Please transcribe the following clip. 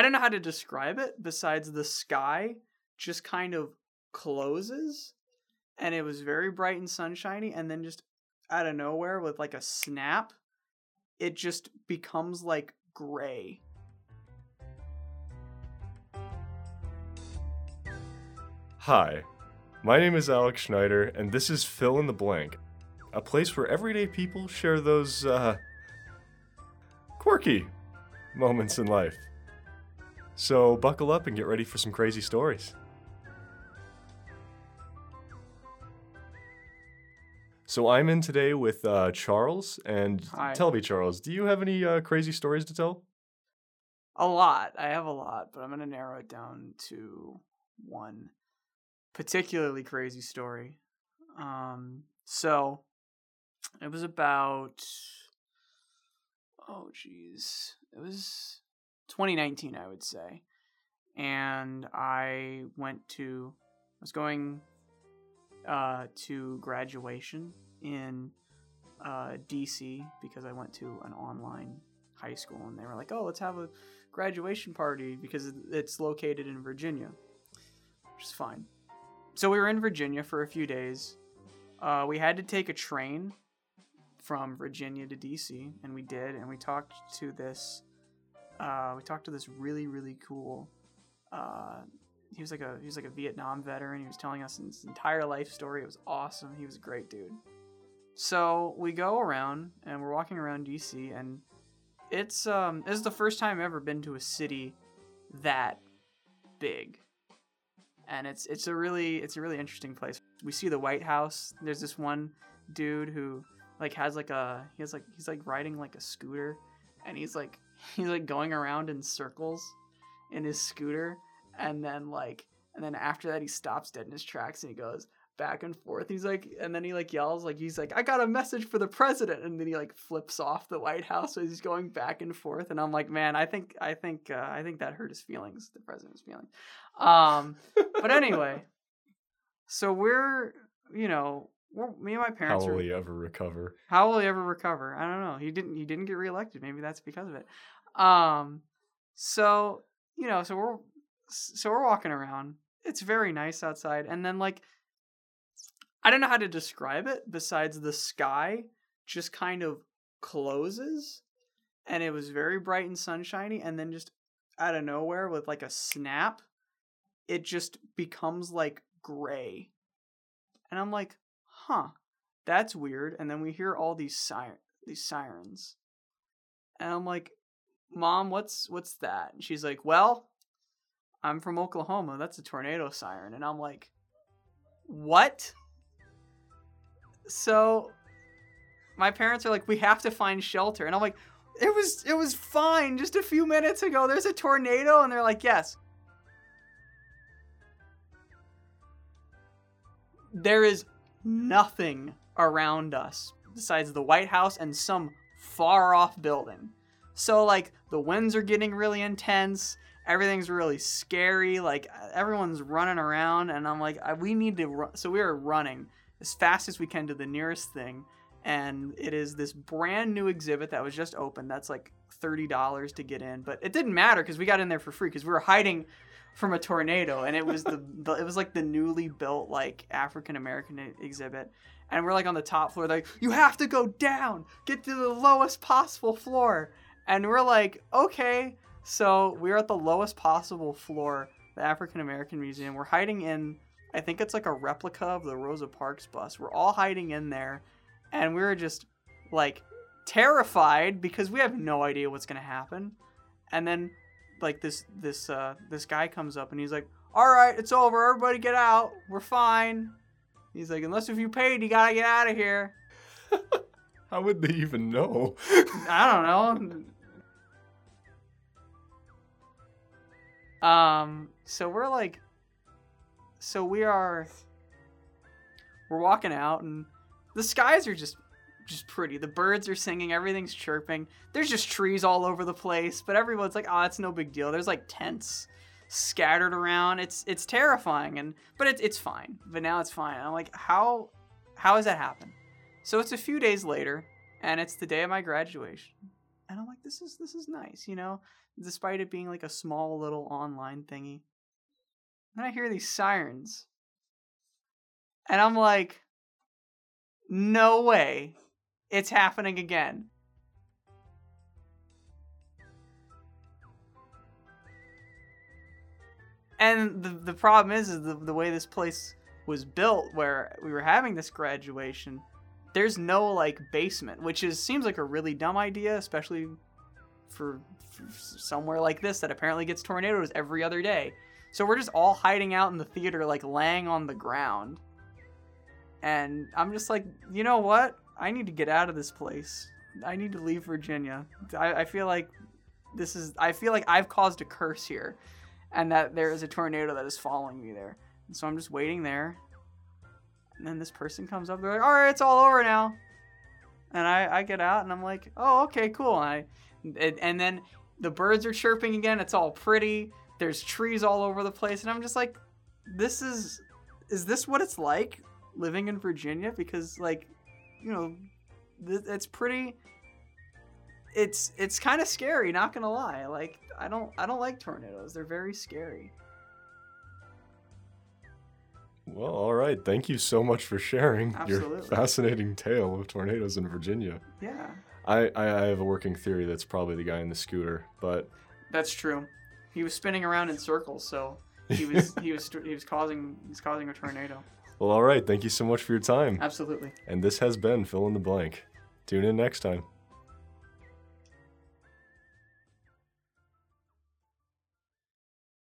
I don't know how to describe it besides the sky just kind of closes and it was very bright and sunshiny and then just out of nowhere with like a snap it just becomes like gray Hi, my name is Alex Schneider, and this is Fill in the Blank, a place where everyday people share those, uh, quirky moments in life. So buckle up and get ready for some crazy stories. So I'm in today with uh, Charles, and Hi. tell me, Charles, do you have any uh, crazy stories to tell? a lot i have a lot but i'm going to narrow it down to one particularly crazy story um so it was about oh jeez it was 2019 i would say and i went to i was going uh to graduation in uh dc because i went to an online high school and they were like oh let's have a graduation party because it's located in Virginia, which is fine. So we were in Virginia for a few days. Uh, we had to take a train from Virginia to DC, and we did. And we talked to this. Uh, we talked to this really really cool. Uh, he was like a he was like a Vietnam veteran. He was telling us his entire life story. It was awesome. He was a great dude. So we go around and we're walking around DC and it's um this is the first time I've ever been to a city that big. And it's it's a really it's a really interesting place. We see the White House. There's this one dude who like has like a he has like he's like riding like a scooter and he's like he's like going around in circles in his scooter and then like and then after that he stops dead in his tracks and he goes back and forth. He's like, and then he like yells, like he's like, I got a message for the president, and then he like flips off the White House as he's going back and forth. And I'm like, man, I think, I think, uh, I think that hurt his feelings, the president's feelings. Um, but anyway, so we're, you know, we're, me and my How parents. will are, he ever recover? how will he ever recover? I don't know. He didn't. He didn't get reelected. Maybe that's because of it. Um, so you know, so we're so we're walking around. It's very nice outside, and then like I don't know how to describe it besides the sky just kind of closes, and it was very bright and sunshiny, and then just out of nowhere with like a snap, it just becomes like gray, and I'm like, huh that's weird. And then we hear all these siren these sirens. And I'm like, Mom, what's what's that? And she's like, Well, I'm from Oklahoma. That's a tornado siren. And I'm like, What? So my parents are like, We have to find shelter. And I'm like, it was it was fine just a few minutes ago. There's a tornado, and they're like, Yes. There is nothing around us besides the White House and some far off building. So, like, the winds are getting really intense. Everything's really scary. Like, everyone's running around. And I'm like, we need to run. So, we are running as fast as we can to the nearest thing. And it is this brand new exhibit that was just opened. That's like $30 to get in. But it didn't matter because we got in there for free because we were hiding from a tornado and it was the, the it was like the newly built like African American exhibit. And we're like on the top floor like you have to go down. Get to the lowest possible floor. And we're like okay. So we're at the lowest possible floor the African American Museum. We're hiding in I think it's like a replica of the Rosa Parks bus. We're all hiding in there and we were just like terrified because we have no idea what's to happen. And then like this this uh this guy comes up and he's like all right it's over. Everybody get out. We're fine. He's like unless if you paid you gotta get out of here. How would they even know? i don't know. Um so we're like so we are we're walking out and the skies are just just pretty. The birds are singing everything's chirping. There's just trees all over the place but everyone's like oh it's no big deal. There's like tents scattered around. It's it's terrifying and but it, it's fine. But now it's fine. I'm like how how has that happened? So it's a few days later and it's the day of my graduation. And i'm like this is this is nice you know despite it being like a small little online thingy. Then I hear these sirens. And I'm like, no way. It's happening again. And the, the problem is, is the, the way this place was built, where we were having this graduation, there's no like basement, which is seems like a really dumb idea, especially for, for somewhere like this that apparently gets tornadoes every other day. So we're just all hiding out in the theater, like laying on the ground. And I'm just like, you know what? I need to get out of this place. I need to leave Virginia. I, I feel like this is. I feel like I've caused a curse here, and that there is a tornado that is following me there. And so I'm just waiting there. And then this person comes up. They're like, "All right, it's all over now." And I, I get out and I'm like, "Oh, okay, cool." And I, and, and then the birds are chirping again. It's all pretty. There's trees all over the place, and I'm just like, "This is, is this what it's like living in Virginia?" Because like, you know, th- it's pretty. It's it's kind of scary. Not gonna lie. Like I don't I don't like tornadoes. They're very scary. Well, all right. Thank you so much for sharing your fascinating tale of tornadoes in Virginia. Yeah, I, I, I have a working theory that's probably the guy in the scooter, but that's true. He was spinning around in circles, so he was he was he was causing he's causing a tornado. Well, all right. Thank you so much for your time. Absolutely. And this has been Fill in the Blank. Tune in next time.